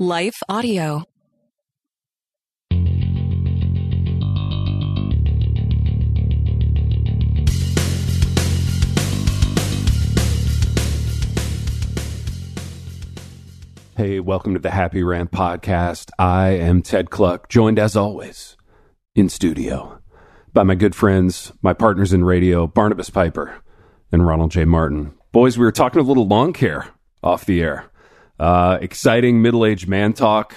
Life Audio. Hey, welcome to the Happy Rant podcast. I am Ted Kluck, joined as always in studio by my good friends, my partners in radio, Barnabas Piper and Ronald J. Martin. Boys, we were talking a little lawn care off the air. Uh, exciting middle aged man talk.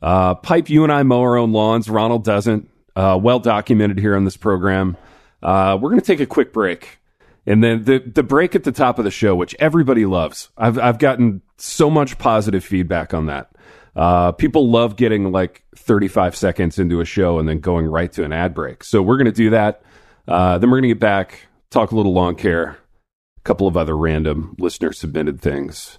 Uh, Pipe, you and I mow our own lawns. Ronald doesn't. Uh, well documented here on this program. Uh, we're going to take a quick break. And then the, the break at the top of the show, which everybody loves. I've, I've gotten so much positive feedback on that. Uh, people love getting like 35 seconds into a show and then going right to an ad break. So we're going to do that. Uh, then we're going to get back, talk a little lawn care, a couple of other random listener submitted things.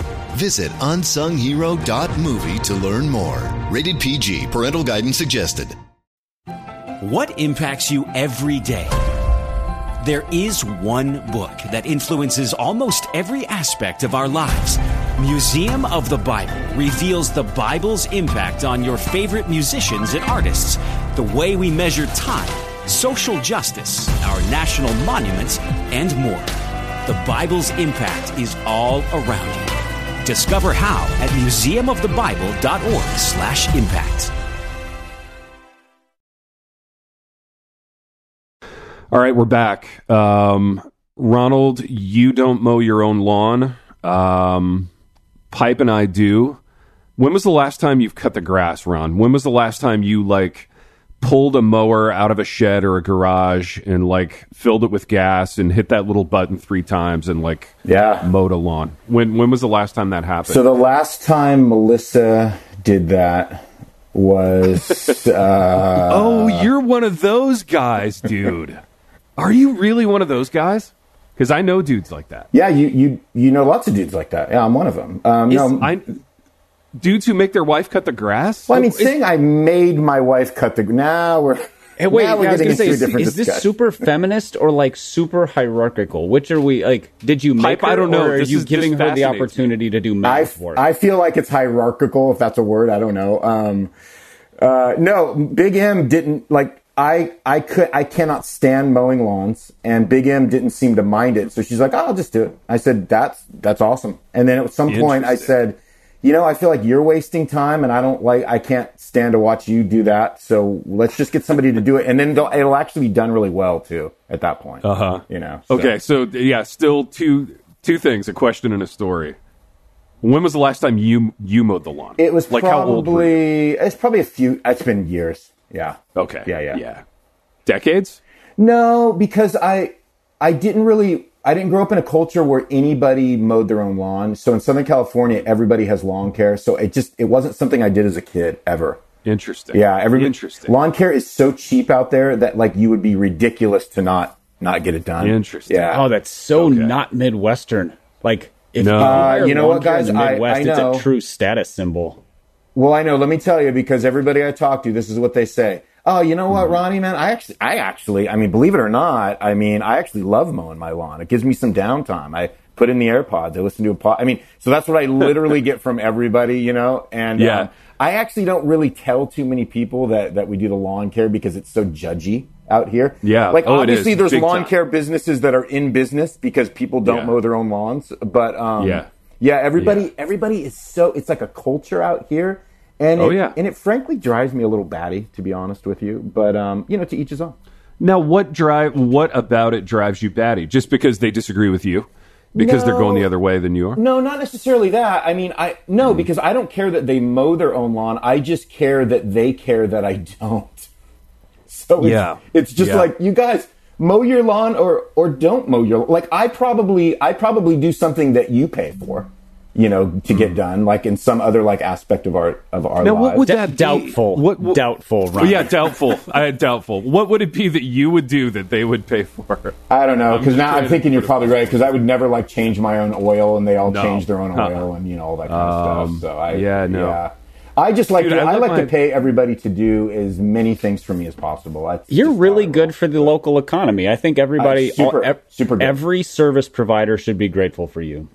Visit unsunghero.movie to learn more. Rated PG, parental guidance suggested. What impacts you every day? There is one book that influences almost every aspect of our lives. Museum of the Bible reveals the Bible's impact on your favorite musicians and artists, the way we measure time, social justice, our national monuments, and more. The Bible's impact is all around you. Discover how at museumofthebible.org slash impact. All right, we're back. Um, Ronald, you don't mow your own lawn. Um, Pipe and I do. When was the last time you've cut the grass, Ron? When was the last time you like pulled a mower out of a shed or a garage and like filled it with gas and hit that little button three times and like Yeah. mowed a lawn? When when was the last time that happened? So the last time Melissa did that was uh, oh, you're one of those guys, dude. Are you really one of those guys? Because I know dudes like that. yeah, you you you know lots of dudes like that. Yeah, I'm one of them. Um, no, I dudes who make their wife cut the grass. well, I mean, saying I made my wife cut the now we're Hey, wait, now we're I getting gonna say, a is, different is this super feminist or like super hierarchical? Which are we like? Did you make her, I don't know. or are This you is- giving her the opportunity to do math for it? I feel like it's hierarchical, if that's a word. I don't know. Um, uh, no, Big M didn't like. I I could I cannot stand mowing lawns, and Big M didn't seem to mind it. So she's like, oh, "I'll just do it." I said, "That's that's awesome." And then at some point, I said, "You know, I feel like you're wasting time, and I don't like. I can't stand to watch you do that. So let's just get somebody to do it, and then it'll actually be done really well too. At that point, uh Uh-huh. You know. so. Okay, so yeah, still two two things: a question and a story. When was the last time you you mowed the lawn? It was like how old? Probably it's probably a few. It's been years. Yeah. Okay, Yeah, yeah. yeah. Decades. No, because I I didn't really I didn't grow up in a culture where anybody mowed their own lawn. So in Southern California, everybody has lawn care. So it just it wasn't something I did as a kid ever. Interesting. Yeah, every interesting. Lawn care is so cheap out there that like you would be ridiculous to not not get it done. Interesting. Yeah. oh, that's so Okay. not Midwestern. Like, if No. you, Uh, you know lawn what, care in guys? the I- Midwest, I know. it's a true status symbol. Well, I know. Let me tell you, because everybody I talk to, this is what they say. Oh, you know what, Mm-hmm. Ronnie, man? I actually, I actually, I mean, believe it or not, I mean, I actually love mowing my lawn. It gives me some downtime. I put in the AirPods. I listen to a pod. I mean, so that's what I literally get from everybody, you know. And Yeah. um, I actually don't really tell too many people that that we do the lawn care because it's so judgy out here. Yeah. like Oh, obviously there's Big lawn time. care businesses that are in business because people don't Yeah. mow their own lawns. But um, Yeah. yeah, everybody Yeah. everybody is so it's like a culture out here. And Oh, it, yeah. and it frankly drives me a little batty, to be honest with you. But um, you know, to each his own. Now, what drive? What about it drives you batty? Just because they disagree with you? Because they're going the other way than you are? No, not necessarily that. I mean, I no, because I don't care that they mow their own lawn. I just care that they care that I don't. So it's, Yeah. it's just Yeah. like you guys mow your lawn or or don't mow your like I probably I probably do something that you pay for. You know, to get done, like in some other like aspect of our of our Now, lives. what would D- that be? doubtful. What, what- doubtful. Well, yeah, doubtful. I doubtul. What would it be that you would do that they would pay for? I don't know because now I'm thinking you're probably right because I would never like change my own oil and they all No. change their own oil and you know all that kind of Um, stuff. So I yeah, no. yeah. I just like Dude, to, I I, like my- to pay everybody to do as many things for me as possible. That's You're really good for the local economy. I think everybody, Uh, super- all- ev- super good. every service provider should be grateful for you.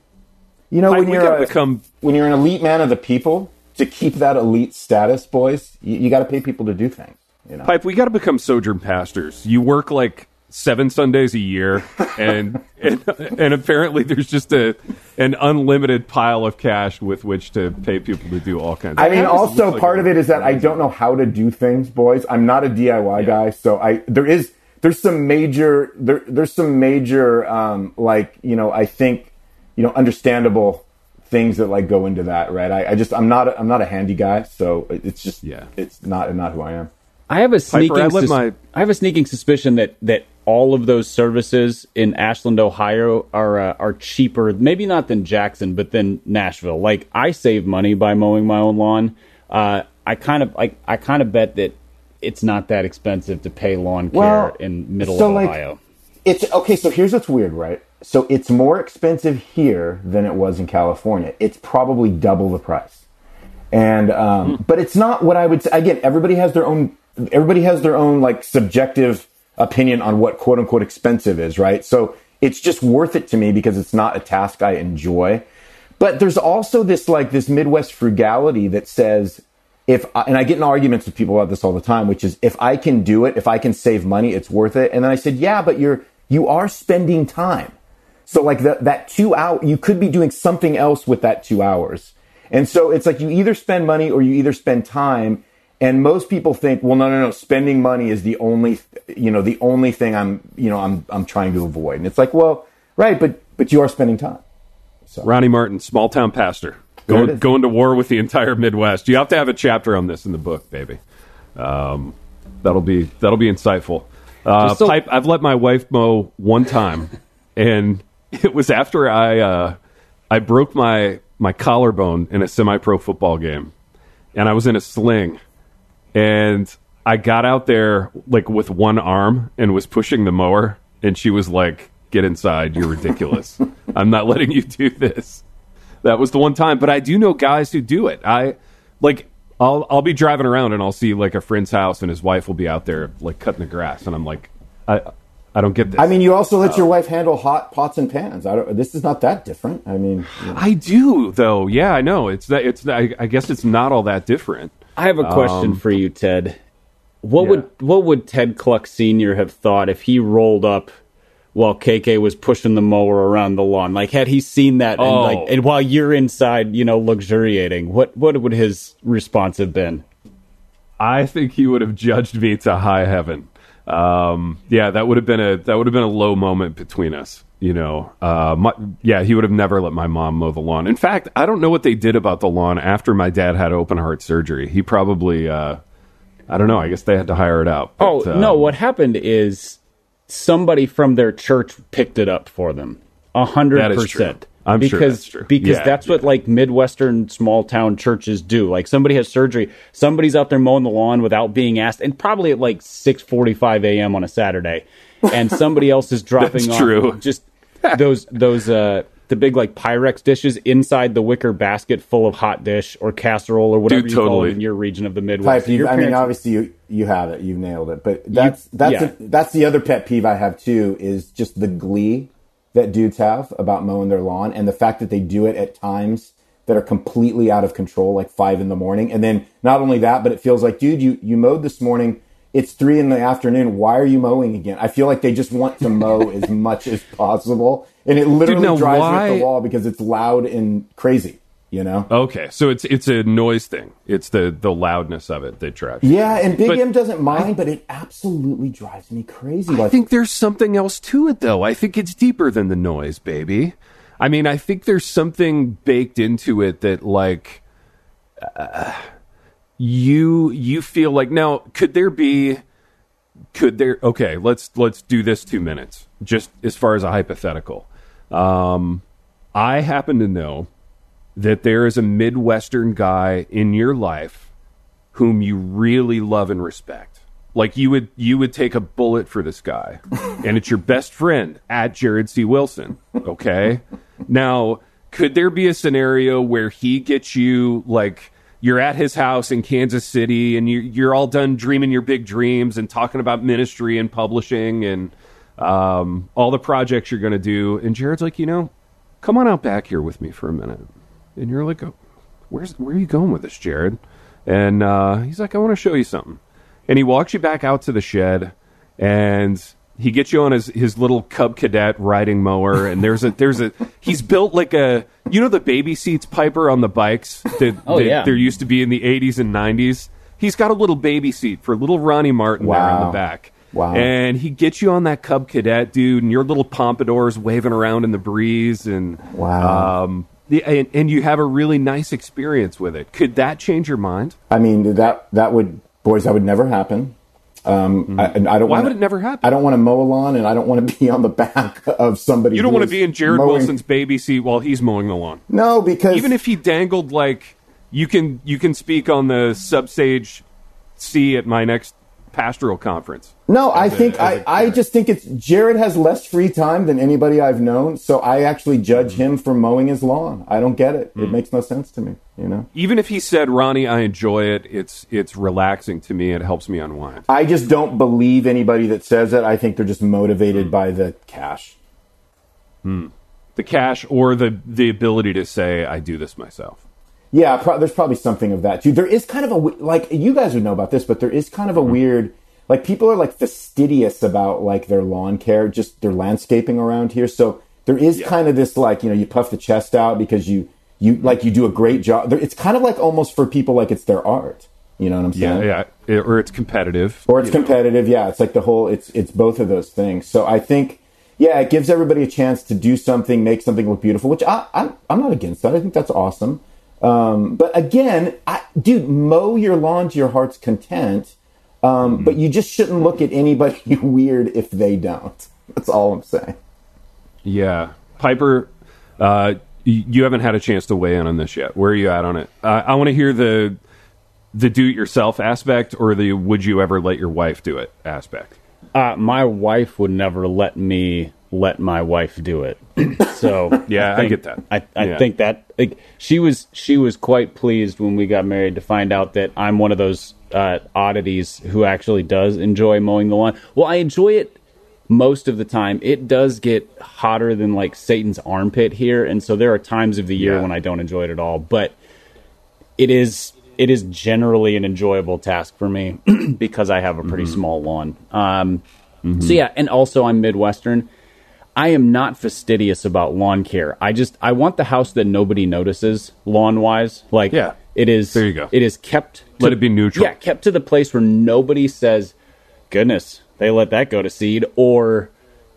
You know Mike, when you're a, become- when you're an elite man of the people to keep that elite status, boys. You, you got to pay people to do things. You know. Pipe, we got to become sojourn pastors. You work like seven Sundays a year, and and, and apparently there's just a an unlimited pile of cash with which to pay people to do all kinds. Of I mean, also part of it is that I don't know how to do things, boys. I'm not a DIY guy, so I there is there's some major there there's some major um, like you know I think you know understandable things that like go into that, right? I, I just I'm not a, I'm not a handy guy, so it's just Yeah. it's not not who I am. I have a sneaking. I let sus- my- I have a sneaking suspicion that that all of those services in Ashland, Ohio, are uh, are cheaper. Maybe not than Jackson, but than Nashville. Like I save money by mowing my own lawn. Uh, I kind of like. I kind of bet that it's not that expensive to pay lawn care Well, in middle so, of like, Ohio. It's okay. So here's what's weird, right? So it's more expensive here than it was in California. It's probably double the price, and um, but it's not what I would say. Again, everybody has their own. Everybody has their own like subjective opinion on what quote unquote expensive is, right? So it's just worth it to me because it's not a task I enjoy. But there's also this like this Midwest frugality that says if I, and I get in arguments with people about this all the time, which is if I can do it, if I can save money, it's worth it. And then I said, yeah, but you're you are spending time. So like that that two hour, you could be doing something else with that two hours. And so it's like you either spend money or you either spend time. And most people think, well, no, no, no, spending money is the only, you know, the only thing I'm, you know, I'm, I'm trying to avoid. And it's like, well, right, but, but you are spending time. Ronnie Martin, small town pastor, going going to war with the entire Midwest. You have to have a chapter on this in the book, baby. Um, that'll be that'll be insightful. Uh, so- pipe. I've let my wife mow one time, and it was after I uh, I broke my my collarbone in a semi pro football game, and I was in a sling, and I got out there like with one arm and was pushing the mower, and she was like, "Get inside! You're ridiculous. I'm not letting you do this." That was the one time, but I do know guys who do it. I like I'll I'll be driving around and I'll see like a friend's house and his wife will be out there like cutting the grass, and I'm like, I I don't get this. I mean, you also let your wife handle hot pots and pans. I don't, this is not that different. I mean, I do though. Yeah, I know. It's that. It's. I, I guess it's not all that different. I have a question um, for you, Ted. What yeah. would what would Ted Kluck Senior have thought if he rolled up while KK was pushing the mower around the lawn? Like, had he seen that, and Oh. like, and while you're inside, you know, luxuriating, what what would his response have been? I think he would have judged me to high heaven. Um, yeah, that would have been a that would have been a low moment between us. You know, uh, my, yeah, he would have never let my mom mow the lawn. In fact, I don't know what they did about the lawn after my dad had open heart surgery. He probably, uh, I don't know. I guess they had to hire it out. Oh no! um, What happened is somebody from their church picked it up for them. A hundred That is true. percent. I'm because, sure that's true. Because Yeah, that's what like Midwestern small town churches do. Like somebody has surgery, somebody's out there mowing the lawn without being asked, and probably at like six forty five a.m. on a Saturday, and somebody else is dropping That's off true. just those those uh the big like Pyrex dishes inside the wicker basket full of hot dish or casserole or whatever Dude, you call it in your region of the Midwest. Pipe, you, Your I mean, obviously you you have it, you've nailed it. But that's that's yeah. a, that's the other pet peeve I have too is just the glee that dudes have about mowing their lawn and the fact that they do it at times that are completely out of control, like five in the morning. And then not only that, but it feels like, dude, you you mowed this morning. It's three in the afternoon. Why are you mowing again? I feel like they just want to mow as much as possible, and it literally now drives me why- up the wall because it's loud and crazy. You know. Okay, so it's it's a noise thing. It's the the loudness of it that drives. Yeah, and Big But M doesn't mind, but it absolutely drives me crazy. Like, I think there's something else to it, though. I think it's deeper than the noise, baby. I mean, I think there's something baked into it that, like, uh, you you feel like now. Could there be? Could there? Okay, let's let's do this two minutes, just as far as a hypothetical. Um, I happen to know that there is a Midwestern guy in your life whom you really love and respect. Like you would you would take a bullet for this guy. and it's your best friend at Jared C. Wilson. Okay. now, could there be a scenario where he gets you like you're at his house in Kansas City and you, you're all done dreaming your big dreams and talking about ministry and publishing and um, all the projects you're going to do. And Jared's like, you know, come on out back here with me for a minute. And you're like, oh, where's where are you going with this, Jared? And uh, he's like, I want to show you something. And he walks you back out to the shed, and he gets you on his, his little Cub Cadet riding mower. And there's a there's a he's built like a you know the baby seats Piper on the bikes that, Oh, that yeah. there used to be in the 80s and 90s. He's got a little baby seat for little Ronnie Martin there in the back. Wow. And he gets you on that Cub Cadet, dude, and your little pompadours waving around in the breeze, and Wow. um, the, and, and you have a really nice experience with it. Could that change your mind? I mean, that that would boys, that would never happen. Um, I, and I don't. Why wanna, would it never happen? I don't want to mow a lawn, and I don't want to be on the back of somebody. You don't want to be in Jared mowing- Wilson's baby seat while he's mowing the lawn. No, because Even if he dangled like you can you can speak on the substage C at my next pastoral conference. No, I think as I, a I parent. just think it's Jared has less free time than anybody I've known, so I actually judge Mm-hmm. him for mowing his lawn. I don't get it. Mm. It makes no sense to me, you know. Even if he said, "Ronnie, I enjoy it. It's it's relaxing to me. It helps me unwind." I just don't believe anybody that says it. I think they're just Mm. motivated by the cash. The cash or the the ability to say, "I do this myself." Yeah, pro- there's probably something of that too. There is kind of a like you guys would know about this, but there is kind of a mm-hmm. weird like people are like fastidious about like their lawn care, just their landscaping around here. So there is kind of this like you know you puff the chest out because you you like you do a great job. It's kind of like almost for people like it's their art. You know what I'm saying? yeah, It- or it's competitive, or it's you know. competitive. Yeah, it's like the whole. It's it's both of those things. So I think, yeah, it gives everybody a chance to do something, make something look beautiful. Which I I'm, I'm not against that. I think that's awesome. Um, but again, I, dude, mow your lawn to your heart's content. Um, But you just shouldn't look at anybody weird if they don't. That's all I'm saying. Yeah, Piper, uh, you haven't had a chance to weigh in on this yet. Where are you at on it? Uh, I want to hear the the do-it-yourself aspect or the would you ever let your wife do it aspect. Uh, my wife would never let me let my wife do it. So Yeah, I think- get that. I, I Yeah. think that like she was she was quite pleased when we got married to find out that I'm one of those uh, oddities who actually does enjoy mowing the lawn. Well, I enjoy it most of the time. It does get hotter than like Satan's armpit here, and so there are times of the year Yeah. when I don't enjoy it at all. But it is it is generally an enjoyable task for me because I have a pretty small lawn. Um, So yeah, and also I'm Midwestern. I am not fastidious about lawn care. I just I want the house that nobody notices lawn wise. Like Yeah. it is. There you go. It is kept. Let it be neutral. Yeah, kept to the place where nobody says, "Goodness, they let that go to seed," or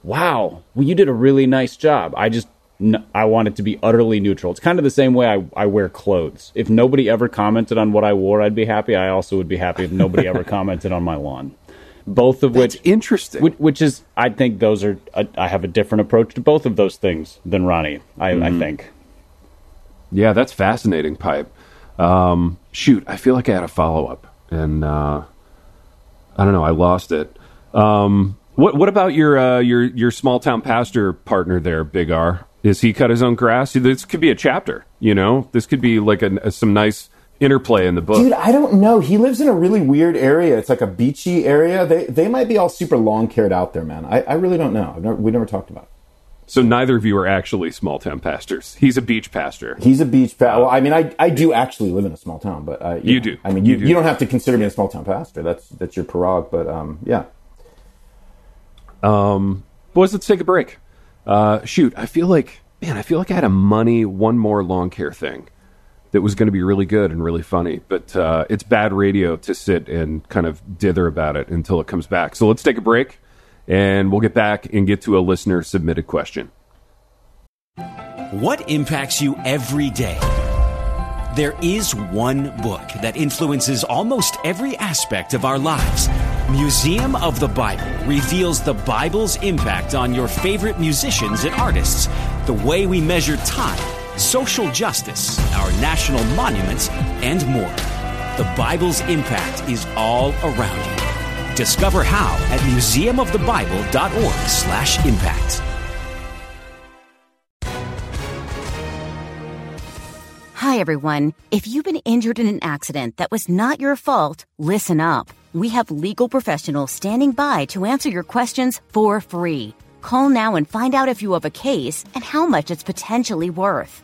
"Wow, well, you did a really nice job." I just n- I want it to be utterly neutral. It's kind of the same way I, I wear clothes. If nobody ever commented on what I wore, I'd be happy. I also would be happy if nobody ever commented on my lawn. Both of That's which interesting. which, which is, I think those are. I, I have a different approach to both of those things than Ronnie. I, I think. Yeah, that's fascinating, Pipe. Um, shoot, I feel like I had a follow up, and uh, I don't know, I lost it. Um, what What about your uh, your your small town pastor partner there, Big R? Is he cut his own grass? This could be a chapter. You know, this could be like a, a- some nice interplay in the book. Dude, I don't know. He lives in a really weird area. It's like a beachy area. They they might be all super long cared out there, man. I, I really don't know. I've never, we never talked about it. so neither of you are actually small town pastors. He's a beach pastor. He's a beach pa- Well, I mean, I, I do actually live in a small town, but uh, You know, do. I mean, you, You you, do. don't have to consider me a small town pastor. That's that's your prerogative. But um, yeah, Um, Boys, let's take a break. Uh, shoot, I feel like, man, I feel like I had a money one more long care thing that was going to be really good and really funny, but uh, it's bad radio to sit and kind of dither about it until it comes back. So let's take a break, and we'll get back and get to a listener submitted question. What impacts you every day? There is one book that influences almost every aspect of our lives. Museum of the Bible reveals the Bible's impact on your favorite musicians and artists, the way we measure time, social justice, our national monuments, and more. The Bible's impact is all around you. Discover how at museumofthebible.org/impact. Hi everyone. If you've been injured in an accident that was not your fault, listen up. We have legal professionals standing by to answer your questions for free. Call now and find out if you have a case and how much it's potentially worth.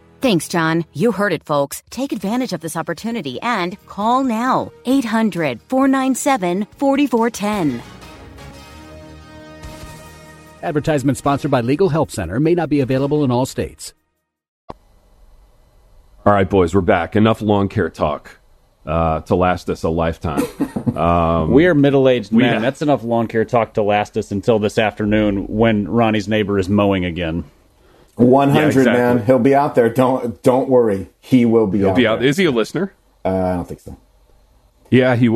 Thanks, John. You heard it, folks. Take advantage of this opportunity and call now. 800 497 4410. Advertisement sponsored by Legal Help Center may not be available in all states. All right, boys, we're back. Enough lawn care talk uh, to last us a lifetime. Um, We are middle aged We- men. That's enough lawn care talk to last us until this afternoon when Ronnie's neighbor is mowing again. One hundred, Yeah, exactly. man. He'll be out there. Don't don't worry. He will be. he'll out be out. there. Is he a listener? Uh, I don't think so. Yeah, he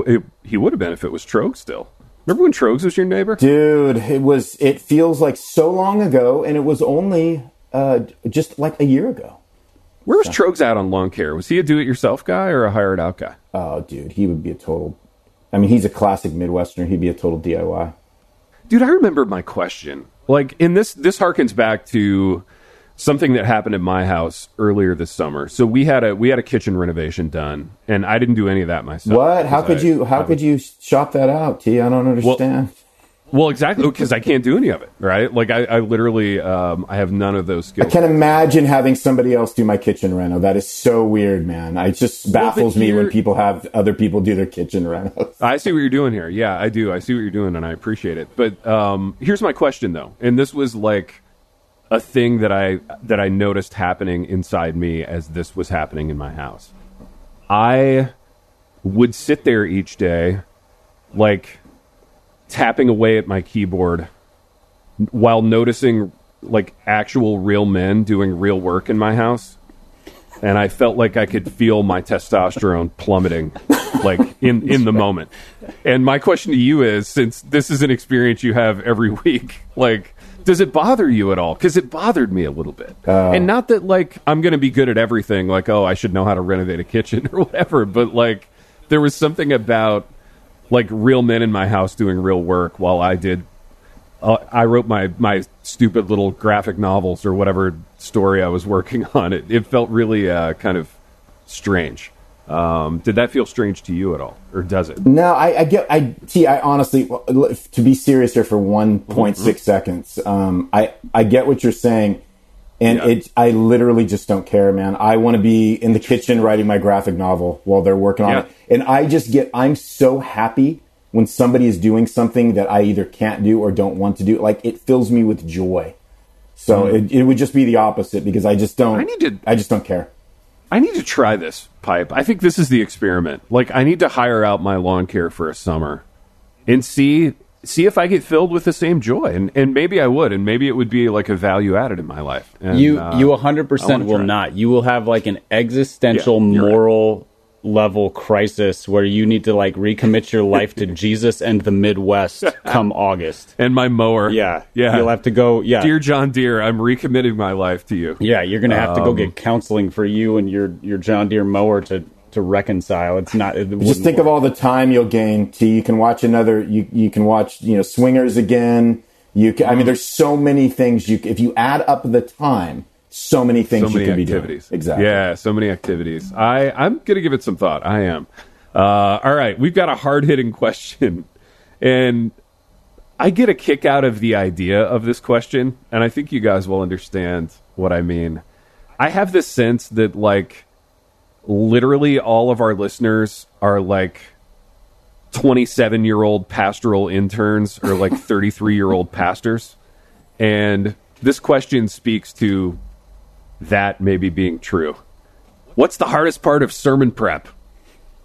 he would have been if it was Trogue still. Remember when Trogues was your neighbor? Dude, it was. It feels like so long ago, and it was only uh, just like a year ago. Where was Trogues out on lawn care? Was he a do-it-yourself guy or a hired-out guy? Oh, dude, he would be a total. I mean, he's a classic Midwesterner. He'd be a total DIY. Dude, I remember my question. Like in this this harkens back to something that happened at my house earlier this summer. So we had a we had a kitchen renovation done and I didn't do any of that myself. What? How could I- you? How I could you shop that out, T? I don't understand. Well, exactly because I can't do any of it, right? Like I, I literally I have none of those skills. I can't imagine having somebody else do my kitchen reno. That is so weird, man. It just Well, baffles me when people have other people do their kitchen renos. I see what you're doing here. Yeah, I do. I see what you're doing, and I appreciate it. But um, here's my question, though, and this was like a thing that I that I noticed happening inside me as this was happening in my house. I would sit there each day, like tapping away at my keyboard, while noticing like actual real men doing real work in my house and I felt like I could feel my testosterone plummeting, like in in the moment. And my question to you is, since this is an experience you have every week, like, does it bother you at all? Because it bothered me a little bit, and not that like I'm going to be good at everything, like oh I should know how to renovate a kitchen or whatever, but like there was something about like real men in my house doing real work while I did uh, I wrote my my stupid little graphic novels or whatever story I was working on. It it felt really uh, kind of strange. Um, did that feel strange to you at all, or does it? No, I, I get. I see. I honestly, to be serious here for one point Mm-hmm. six seconds. Um, I I get what you're saying, and Yeah. it. I literally just don't care, man. I want to be in the kitchen writing my graphic novel while they're working on Yeah. it, and I just get. I'm so happy when somebody is doing something that I either can't do or don't want to do. Like it fills me with joy. So it, it would just be the opposite because I just don't. Mm. I need to- I just don't care. I need to try this pipe. I think this is the experiment. Like I need to hire out my lawn care for a summer and see see if I get filled with the same joy. And and maybe I would, and maybe it would be like a value added in my life. And, you uh, you 100% will try. not. You will have like an existential Yeah, moral level crisis where you need to like recommit your life to Jesus and the Midwest come August. And my mower. Yeah. yeah. You'll have to go yeah. Dear John Deere, I'm recommitting my life to you. yeah, you're going to have to go Um, get counseling for you and your your John Deere mower to to reconcile. It's not it Just wouldn't think of all the time you'll gain. T. You can watch another. You you can watch you know Swingers again. You can, I mean, there's so many things you. If you add up the time, so many things so you many can activities. be doing. Exactly. Yeah, so many activities. I I'm gonna give it some thought. I am. Uh, all right, we've got a hard hitting question, and I get a kick out of the idea of this question, and I think you guys will understand what I mean. I have this sense that like literally all of our listeners are like 27 year old pastoral interns or like 33 year old pastors. And this question speaks to that maybe being true. What's the hardest part of sermon prep?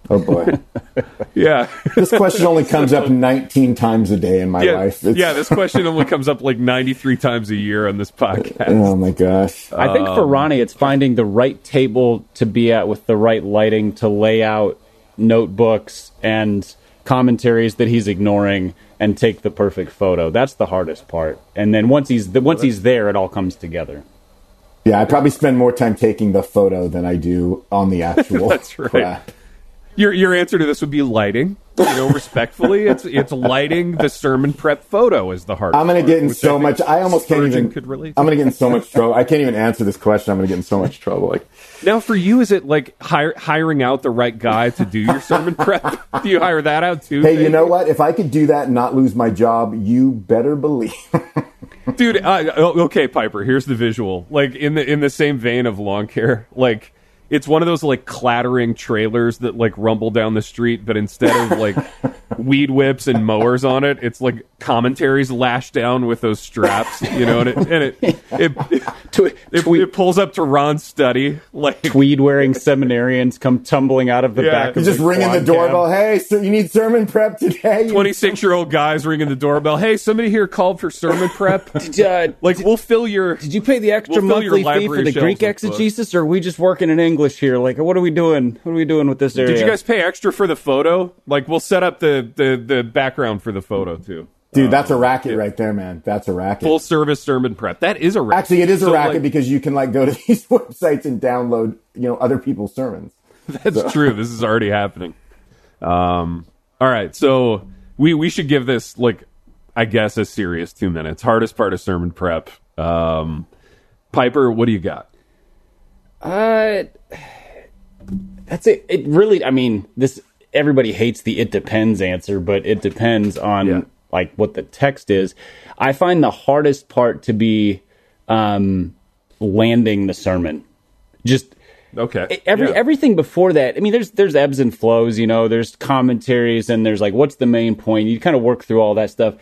Oh boy, Yeah. this question only comes up 19 times a day in my yeah, life. It's- yeah, this question only comes up like 93 times a year on this podcast. Oh my gosh. I think for um, Ronnie, it's finding the right table to be at with the right lighting to lay out notebooks and commentaries that he's ignoring and take the perfect photo. That's the hardest part. And then once he's once he's there, it all comes together. Yeah, I probably spend more time taking the photo than I do on the actual. That's right. prep. Your your answer to this would be lighting. You know, respectfully, it's it's lighting the sermon prep photo is the hardest. I'm gonna get in so think much. I almost can't even. Could relate. I'm gonna get in so much trouble. I can't even answer this question. I'm gonna get in so much trouble. Like, Now, for you, is it like hire, hiring out the right guy to do your sermon prep? Do you hire that out too? hey, you know what? If I could do that and not lose my job, you better believe. Dude. Uh, oh, okay, Piper. Here's the visual. Like in the in the same vein of lawn care, like it's one of those like clattering trailers that like rumble down the street, but instead of like weed whips and mowers on it, it's like commentaries lashed down with those straps. You know, and it and it it, it, Twe- it, tweed, it pulls up to Ron's study, like tweed wearing seminarians come tumbling out of the Yeah. back. You're of just the ringing the doorbell. cab. Hey, sir, you need sermon prep today. 26 year old guys ringing the doorbell. Hey, somebody here called for sermon prep. Did, uh, Like we'll fill your. Did you pay the extra We'll monthly fee for the Greek with exegesis, or are we just working in English here? Like, what are we doing? What are we doing with this area? Did you guys pay extra for the photo? Like we'll set up the the, the background for the photo too. Dude, that's a racket right there, man. That's a racket. Full service sermon prep. That is a racket. Actually, it is a racket like, because you can like go to these websites and download, you know, other people's sermons. that's true. This is already happening. Um. All right. So we we should give this like I guess a serious two minutes. Hardest part of sermon prep. Um. Piper, what do you got? Uh, that's it. It really. I mean, this. Everybody hates the "it depends" answer, but it depends on Yeah. like what the text is. I find the hardest part to be um, landing the sermon. Just Okay. every Yeah. everything before that i mean there's there's ebbs and flows you know there's commentaries and there's like what's the main point you kind of work through all that stuff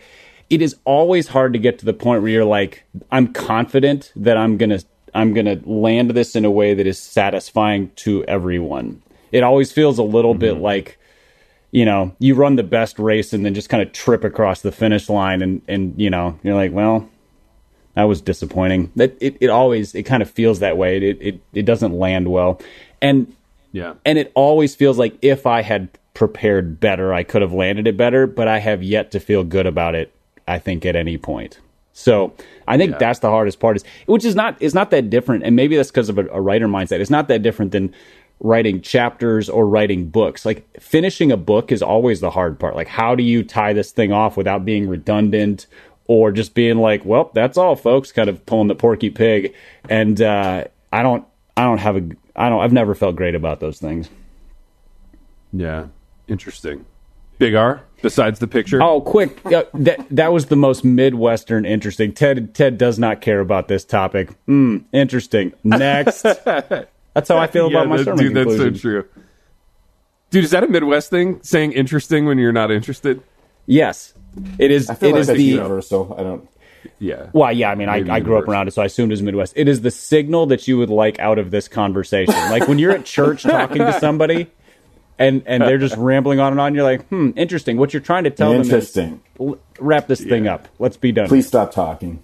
it is always hard to get to the point where you're like i'm confident that i'm gonna i'm gonna land this in a way that is satisfying to everyone it always feels a little bit mm-hmm. like you know you run the best race and then just kind of trip across the finish line and and you know you're like well that was disappointing. That it, it always it kind of feels that way. It, it it doesn't land well, and Yeah. and it always feels like if I had prepared better, I could have landed it better. But I have yet to feel good about it. I think at any point. So I think Yeah. that's the hardest part. Is which is not is not that different, and maybe that's because of a, a writer mindset. It's not that different than writing chapters or writing books. Like finishing a book is always the hard part. Like how do you tie this thing off without being redundant or just being like, well, that's all, folks, kind of pulling the Porky Pig. And uh, I don't, I don't have a, I don't, I've never felt great about those things. Yeah. Interesting. Big R. Besides the picture. Oh, quick! Uh, that that was the most midwestern interesting. Ted Ted does not care about this topic. Hmm, interesting. Next. That's how I feel Yeah, about my that- sermon dude, that's so true. Dude, is that a Midwest thing? Saying interesting when you're not interested? Yes, it is. I feel It like is that's the universal. I don't. Yeah. Well, yeah, I mean, I, Maybe I grew up around it, so I assumed it was Midwest. It is the signal that you would like out of this conversation. Like when you're at church talking to somebody and, and they're just rambling on and on, you're like, hmm, interesting. What you're trying to tell them is Interesting. Wrap this thing up. Let's be done. Please stop talking.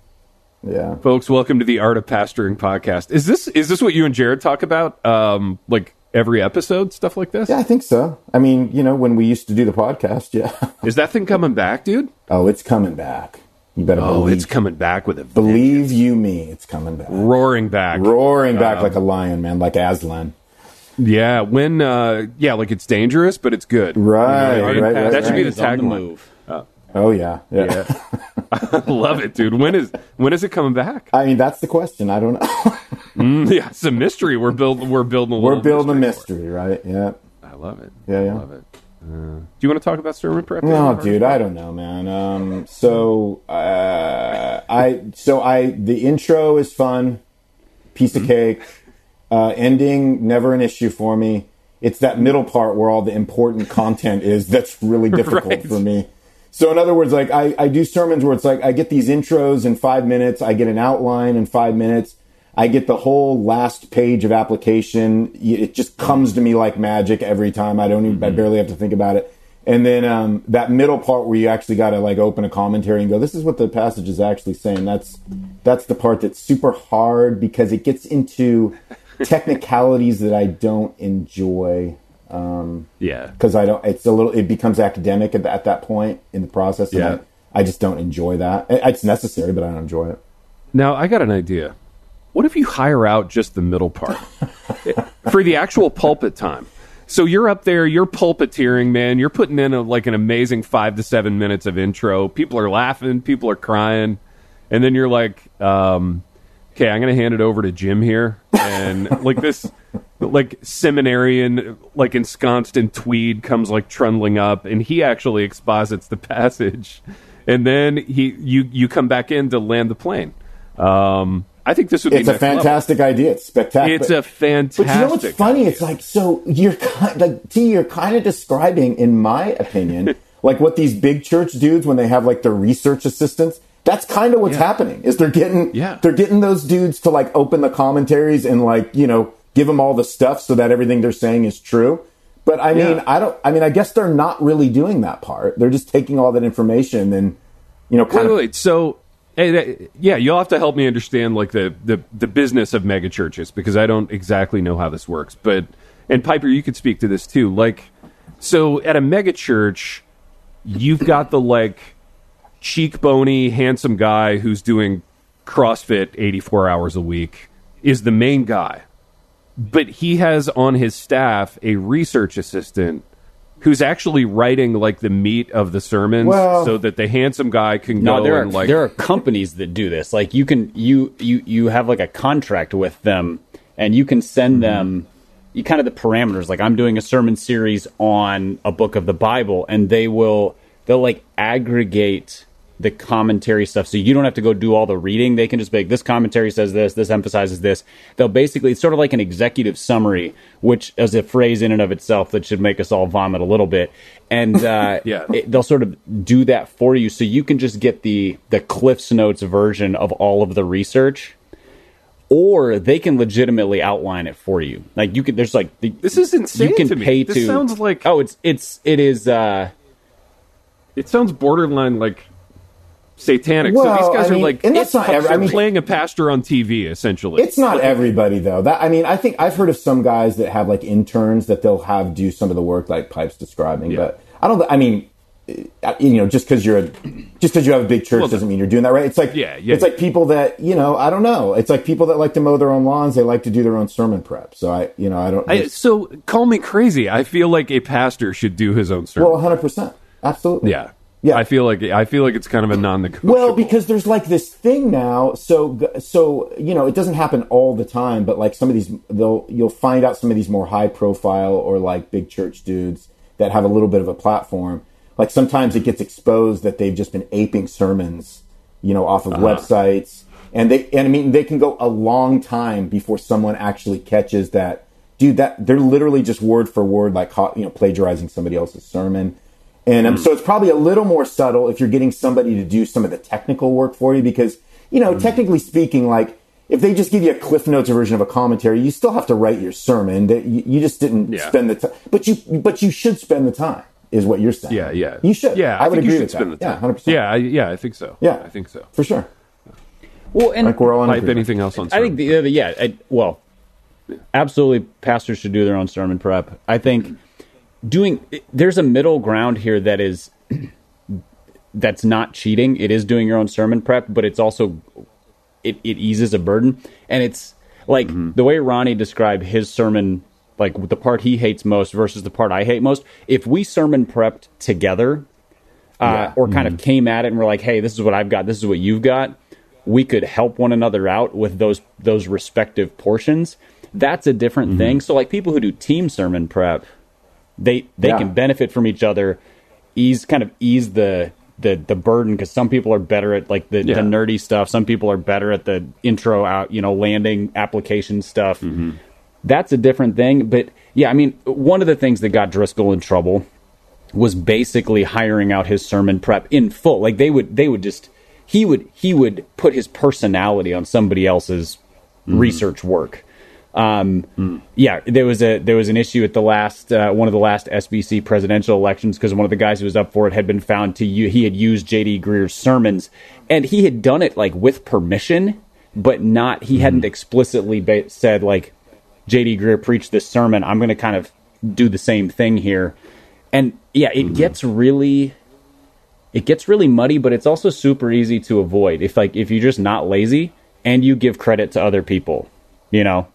Yeah. Folks, welcome to the Art of Pastoring podcast. Is this is this what you and Jared talk about? Um, like every episode, stuff like this? Yeah, I think so. I mean, you know, when we used to do the podcast, yeah. Is that thing coming back, dude? oh, it's coming back. You better believe it. Oh, believe. it's coming back with a believe you me, it's coming back. roaring back. Roaring back Um, like a lion, man, like Aslan. Yeah, when uh yeah, like it's dangerous, but it's good. Right, You know what I mean? right, right, That should be the tagline. move. Oh yeah, yeah. Yeah. Love it, dude. When is when is it coming back? I mean, that's the question. I don't know. Mm, yeah, it's a mystery. We're building. We're building. A We're building a mystery mystery, right? Yeah. I love it. Yeah, yeah. I love it. Uh, do you want to talk about sermon prep? No, dude, I don't know, man. Um, so uh, I so I the intro is fun, piece Mm-hmm. of cake. Uh, ending never an issue for me. It's that middle part where all the important content is that's really difficult Right. for me. So in other words, like I, I do sermons where it's like I get these intros in five minutes, I get an outline in five minutes, I get the whole last page of application. It just comes to me like magic every time. I don't even, I barely have to think about it. And then um, that middle part where you actually got to like open a commentary and go, "This is what the passage is actually saying." That's that's the part that's super hard because it gets into technicalities that I don't enjoy. Um, Yeah. because I don't. It's a little. It becomes academic at, at that point in the process. and Yeah. I, I just don't enjoy that. It's necessary, but I don't enjoy it. Now, I got an idea. What if you hire out just the middle part for the actual pulpit time? So you're up there, you're pulpiteering, man. You're putting in a, like an amazing five to seven minutes of intro. People are laughing, people are crying, and then you're like, um, "Okay, I'm going to hand it over to Jim here," and like this, like seminarian, like ensconced in tweed, comes like trundling up, and he actually exposits the passage, and then he you you come back in to land the plane. Um, I think this would be It's a next level. fantastic idea. It's spectacular. It's a fantastic. But you know what's funny? It's like so you're kind like T. You're kind of describing, in my opinion, like what these big church dudes when they have like their research assistants. That's kind of what's happening. Is they're getting Yeah. they're getting those dudes to like open the commentaries and like you know give them all the stuff so that everything they're saying is true. But I mean, Yeah. I don't. I mean, I guess they're not really doing that part. They're just taking all that information and you know kind Wait, of wait, wait. So, hey, that- yeah, you'll have to help me understand like the, the the business of mega churches because I don't exactly know how this works. But and Piper, you could speak to this too. Like, so at a mega church, you've got the like cheekbony, handsome guy who's doing CrossFit eighty four hours a week is the main guy, but he has on his staff a research assistant. Who's actually writing like the meat of the sermons Well- so that the handsome guy can No, go there are and like there are companies that do this. Like you can you you you have like a contract with them, and you can Mm-hmm. send them you kind of the parameters. Like I'm doing a sermon series on a book of the Bible, and they will they'll like aggregate the commentary stuff, so you don't have to go do all the reading. They can just like, this commentary says this, this emphasizes this. They'll basically it's sort of like an executive summary, which is a phrase in and of itself that should make us all vomit a little bit. And uh, Yeah. it- they'll sort of do that for you, so you can just get the the Cliff's Notes version of all of the research, or they can legitimately outline it for you. Like you can, there's like the, This is insane You can to me. pay This to. sounds like- oh, it's it's it is. uh It sounds borderline like satanic. Well, so these guys I mean, are like and that's not every- I mean- playing a pastor on TV essentially. It's not everybody though. That I mean, I think I've heard of some guys that have like interns that they'll have do some of the work like Pipes describing. Yeah. But I don't. I mean, uh, you know, just because you're a just because you have a big church Well, doesn't mean you're doing that right. It's like Yeah, yeah, it's like people that you know. I don't know. It's like people that like to mow their own lawns. They like to do their own sermon prep. So I, you know, I don't. I, so call me crazy. I feel like a pastor should do his own sermon. well, 100 percent, absolutely. yeah, Yeah. I feel like I feel like it's kind of a non-negotiable. Well, because there's like this thing now. So, so you know, it doesn't happen all the time, but like some of these, they'll you'll find out some of these more high profile or like big church dudes that have a little bit of a platform. Like sometimes it gets exposed that they've just been aping sermons, you know, off of uh-huh. websites, and they and I mean they can go a long time before someone actually catches that. Dude, that they're literally just word for word, like you know, plagiarizing somebody else's sermon. And um, hmm. so it's probably a little more subtle if you're getting somebody to do some of the technical work for you because, you know, hmm. technically speaking, like if they just give you a Cliff Notes version of a commentary, you still have to write your sermon. That you, you just didn't Yeah. spend the time, but you but you should spend the time, is what you're saying. yeah, yeah, you should. Yeah, I would think you agree should with spend that. the Yeah, hundred percent. Yeah, I, yeah, I think so. Yeah. I think so. for sure. well, and Like we're all on anything else on? I think sermon? the other, yeah, I, well, absolutely, pastors should do their own sermon prep. I think hmm. Doing there's a middle ground here that is that's not cheating. It is doing your own sermon prep, but it's also it, it eases a burden, and it's like mm-hmm. the way Ronnie described his sermon, like the part he hates most versus the part I hate most. If we sermon prepped together, uh, or kind of mm-hmm. came at it and we're like, "Hey, this is what I've got. This is what you've got." We could help one another out with those those respective portions. That's a different mm-hmm. thing. So, like people who do team sermon prep, they they Yeah. can benefit from each other, ease kind of ease the the the burden because some people are better at like the, Yeah. the nerdy stuff. Some people are better at the intro out, you know, landing application stuff. Mm-hmm. That's a different thing. But yeah, I mean, one of the things that got Driscoll in trouble was basically hiring out his sermon prep in full. Like they would they would just he would he would put his personality on somebody else's mm-hmm. research work. Um, mm. Yeah, there was a there was an issue at the last uh, one of the last SBC presidential elections because one of the guys who was up for it had been found to he had used J.D. Greear's sermons and he had done it like with permission, but not he mm. hadn't explicitly ba- said like J.D. Greear preached this sermon. I'm going to kind of do the same thing here, and yeah, it mm. gets really it gets really muddy, but it's also super easy to avoid if like if you're just not lazy and you give credit to other people you know,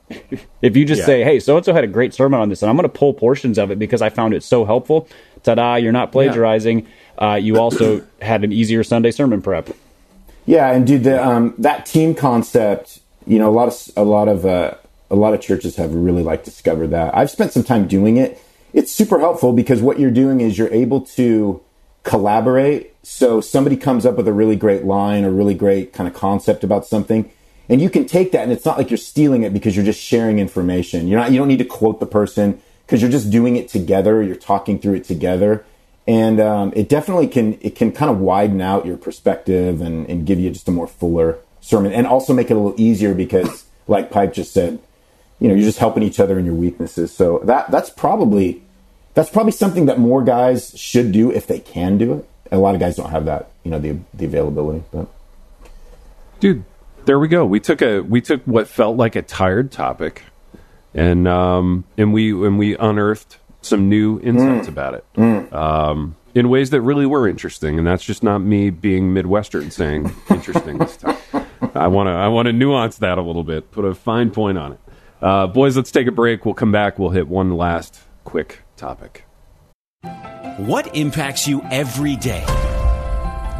if you just yeah. say, "Hey, so and so had a great sermon on this," and I'm going to pull portions of it because I found it so helpful. Ta-da! You're not plagiarizing. Yeah. Uh, you also had an easier Sunday sermon prep. Yeah, and dude, the, um, that team concept. You know, a lot of a lot of uh, a lot of churches have really like discovered that. I've spent some time doing it. It's super helpful because what you're doing is you're able to collaborate. So somebody comes up with a really great line, or really great kind of concept about something and you can take that and it's not like you're stealing it because you're just sharing information. You're not, you don't need to quote the person because you're just doing it together. You're talking through it together. And um, it definitely can, it can kind of widen out your perspective and, and give you just a more fuller sermon and also make it a little easier because like Pipe just said, you know, you're just helping each other in your weaknesses. So that, that's probably, that's probably something that more guys should do if they can do it. A lot of guys don't have that, you know, the, the availability, but. Dude, there we go. We took a we took what felt like a tired topic, and um, and we and we unearthed some new insights mm. about it mm. um, in ways that really were interesting. And that's just not me being Midwestern saying interesting this time. I want to I want to nuance that a little bit, put a fine point on it. Uh, boys, let's take a break. We'll come back. We'll hit one last quick topic. What impacts you every day?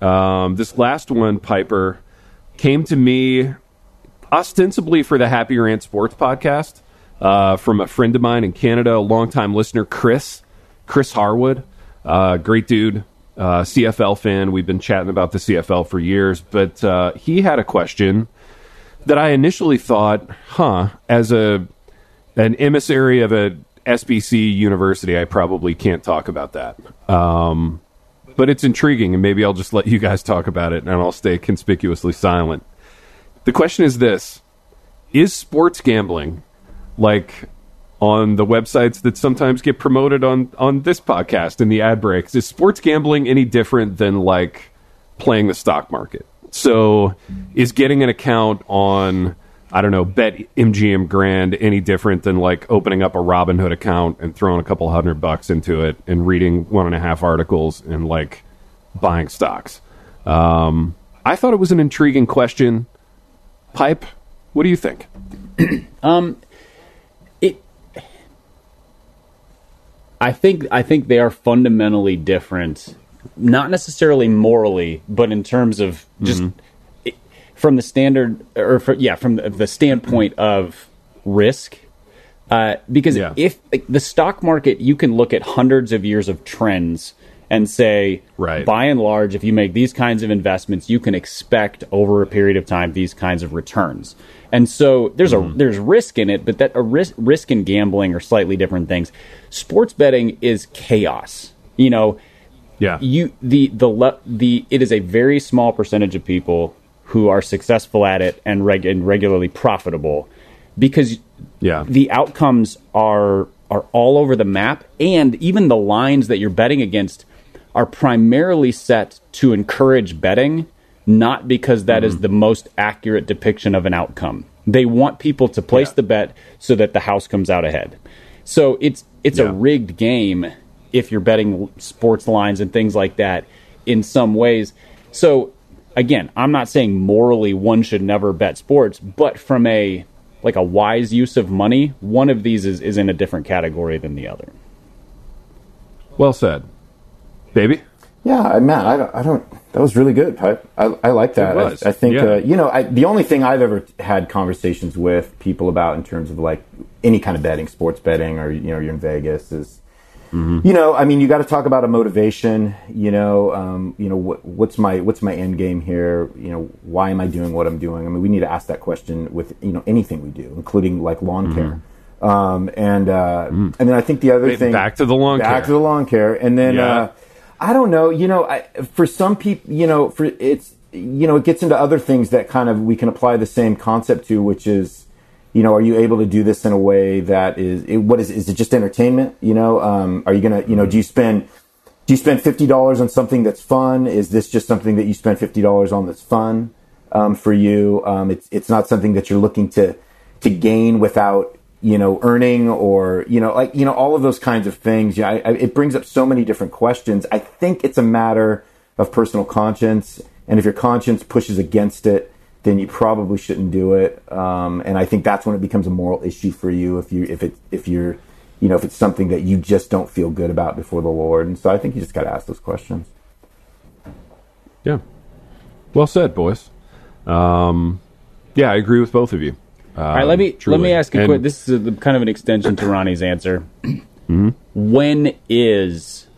Um, this last one, Piper, came to me ostensibly for the Happy Rant Sports podcast uh, from a friend of mine in Canada, a longtime listener, Chris, Chris Harwood, uh, great dude, uh, CFL fan. We've been chatting about the CFL for years, but uh, he had a question that I initially thought, huh, as a an emissary of a SBC university, I probably can't talk about that. Um, but it's intriguing, and maybe I'll just let you guys talk about it, and I'll stay conspicuously silent. The question is this: Is sports gambling like on the websites that sometimes get promoted on on this podcast in the ad breaks? Is sports gambling any different than like playing the stock market? So, is getting an account on I don't know, bet MGM Grand any different than like opening up a Robinhood account and throwing a couple hundred bucks into it and reading one and a half articles and like buying stocks. Um, I thought it was an intriguing question. Pipe, what do you think? um, it. I think I think they are fundamentally different, not necessarily morally, but in terms of just. Mm-hmm from the standard or for, yeah from the, the, standpoint of risk uh, because yeah. if like, the stock market you can look at hundreds of years of trends and say right. by and large if you make these kinds of investments you can expect over a period of time these kinds of returns and so there's mm-hmm. a there's risk in it but that a risk risk and gambling are slightly different things sports betting is chaos you know yeah you the the the it is a very small percentage of people who are successful at it and, reg- and regularly profitable because yeah. the outcomes are are all over the map and even the lines that you're betting against are primarily set to encourage betting not because that mm. is the most accurate depiction of an outcome they want people to place yeah. the bet so that the house comes out ahead so it's it's yeah. a rigged game if you're betting sports lines and things like that in some ways so again, I'm not saying morally one should never bet sports, but from a like a wise use of money, one of these is, is in a different category than the other. Well said. Baby? Yeah, Matt, I don't, I don't. That was really good. I, I, I like that. I, I, think yeah. uh, you know I, the only thing I've ever had conversations with people about in terms of like any kind of betting, sports betting, or you know you're in Vegas is. Mm-hmm. You know, I mean, you got to talk about a motivation. You know, um, you know what, what's my what's my end game here? You know, why am I doing what I'm doing? I mean, we need to ask that question with you know anything we do, including like lawn mm-hmm. care. Um, and uh, mm. and then I think the other thing back to the lawn care back care. to the lawn care, and then yeah. uh, I don't know. You know, I, for some people, you know, for it's you know, it gets into other things that kind of we can apply the same concept to, which is, you know, are you able to do this in a way that is it, what is is it just entertainment? You know, um, are you gonna you know do you spend do you spend fifty dollars on something that's fun? Is this just something that you spend fifty dollars on that's fun um, for you? Um, it's it's not something that you're looking to to gain without you know, earning or, you know, like, you know, all of those kinds of things. Yeah, I, I, it brings up so many different questions. I think it's a matter of personal conscience. And if your conscience pushes against it, then you probably shouldn't do it. Um, and I think that's when it becomes a moral issue for you if you, if it, if you're, you know, if it's something that you just don't feel good about before the Lord. And so I think you just got to ask those questions. Yeah. Well said, boys. Um, yeah, I agree with both of you. Um, All right, let me truly. let me ask a quick. This is a, kind of an extension to Ronnie's answer. Mm-hmm. When is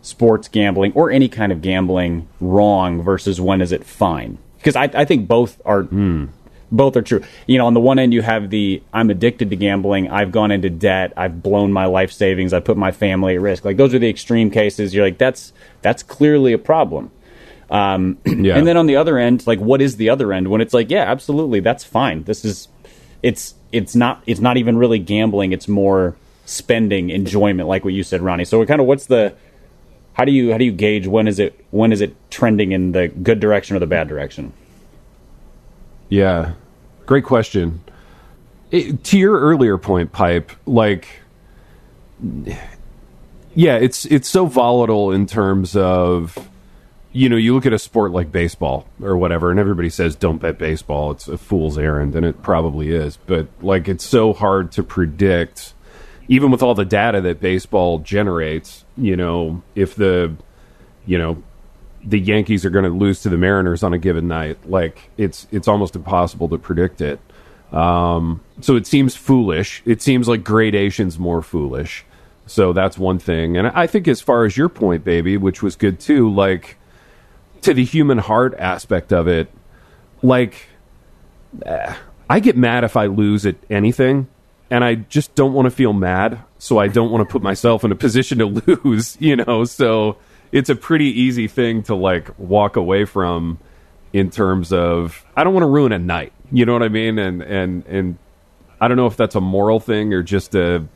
sports gambling or any kind of gambling wrong versus when is it fine? Because I, I think both are mm. both are true. You know, on the one end you have the I'm addicted to gambling. I've gone into debt. I've blown my life savings. I put my family at risk. Like those are the extreme cases. You're like that's that's clearly a problem. Um, yeah. And then on the other end, like what is the other end when it's like, yeah, absolutely, that's fine. This is it's it's not it's not even really gambling. It's more spending enjoyment, like what you said, Ronnie. So, kind of what's the how do you how do you gauge when is it when is it trending in the good direction or the bad direction? Yeah, great question. It, to your earlier point, pipe like yeah, it's it's so volatile in terms of you know, you look at a sport like baseball or whatever, and everybody says don't bet baseball. It's a fool's errand, and it probably is. But like, it's so hard to predict, even with all the data that baseball generates. You know, if the, you know, the Yankees are going to lose to the Mariners on a given night, like it's it's almost impossible to predict it. Um, so it seems foolish. It seems like gradation's more foolish. So that's one thing. And I think as far as your point, baby, which was good too, like to the human heart aspect of it, like uh, I get mad if I lose at anything, and I just don't want to feel mad, so I don't want to put myself in a position to lose, you know. So it's a pretty easy thing to like walk away from in terms of I don't want to ruin a night, you know what I mean? And and and I don't know if that's a moral thing or just a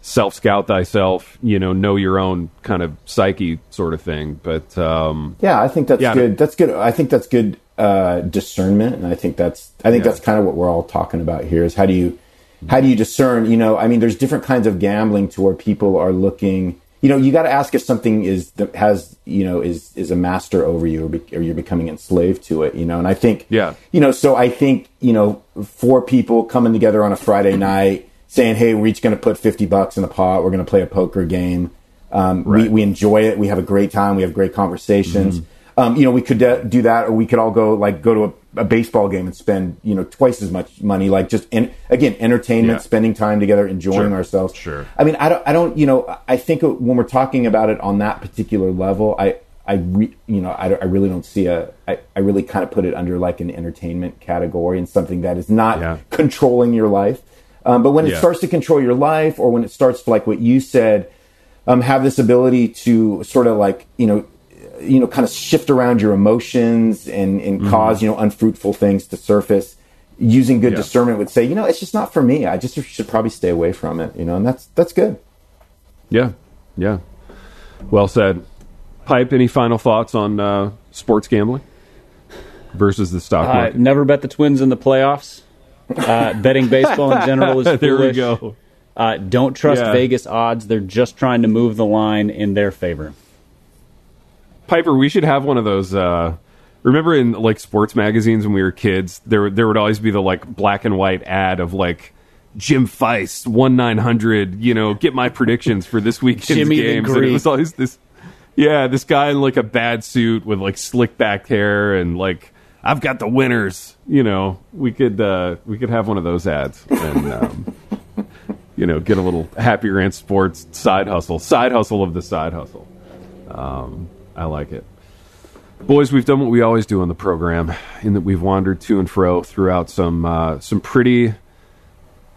self scout thyself, you know, know your own kind of psyche sort of thing. But um, yeah, I think that's yeah, good. That's good. I think that's good uh, discernment, and I think that's I think yeah. that's kind of what we're all talking about here. Is how do you how do you discern? You know, I mean, there's different kinds of gambling to where people are looking. You know, you got to ask if something is has you know is is a master over you, or, be, or you're becoming enslaved to it. You know, and I think yeah, you know, so I think you know, four people coming together on a Friday night saying, "Hey, we're each going to put fifty bucks in the pot. We're going to play a poker game. Um, right. we, we enjoy it. We have a great time. We have great conversations. Mm-hmm. Um, you know, we could do that, or we could all go like go to a, a, baseball game and spend you know twice as much money. Like just in, again, entertainment, yeah. spending time together, enjoying sure. ourselves. Sure. I mean, I don't, I don't, you know, I think when we're talking about it on that particular level, I, I, re, you know, I, I, really don't see a. I, I really kind of put it under like an entertainment category and something that is not yeah. controlling your life. Um, but when it yeah. starts to control your life, or when it starts to, like what you said, um, have this ability to sort of like you know, you know, kind of shift around your emotions and and mm-hmm. cause you know unfruitful things to surface. Using good yeah. discernment would say, you know, it's just not for me. I just should probably stay away from it. You know, and that's that's good. Yeah, yeah. Well said. Pipe. Any final thoughts on uh, sports gambling versus the stock uh, market? Uh, never bet the Twins in the playoffs. Uh, betting baseball in general is foolish. there we go. Uh, don't trust yeah. Vegas odds. They're just trying to move the line in their favor. Piper, we should have one of those. Uh, remember in like sports magazines when we were kids, there there would always be the like black and white ad of like Jim Feist one nine hundred. You know, get my predictions for this weekend's Jimmy games. And it was always this Yeah, this guy in like a bad suit with like slick back hair and like I've got the winners. You know, we could uh, we could have one of those ads and um, you know get a little Happy Rant Sports side hustle, side hustle of the side hustle. Um, I like it. Boys, we've done what we always do on the program, in that we've wandered to and fro throughout some uh, some pretty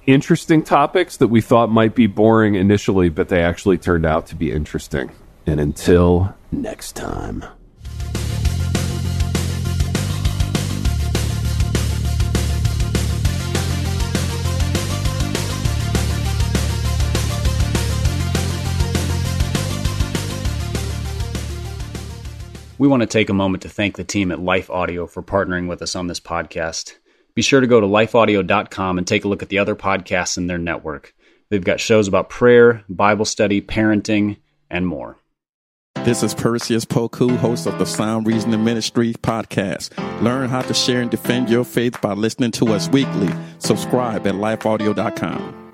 interesting topics that we thought might be boring initially, but they actually turned out to be interesting. And until next time. We want to take a moment to thank the team at Life Audio for partnering with us on this podcast. Be sure to go to lifeaudio.com and take a look at the other podcasts in their network. They've got shows about prayer, Bible study, parenting, and more. This is Perseus Poku, host of the Sound Reasoning Ministry podcast. Learn how to share and defend your faith by listening to us weekly. Subscribe at lifeaudio.com.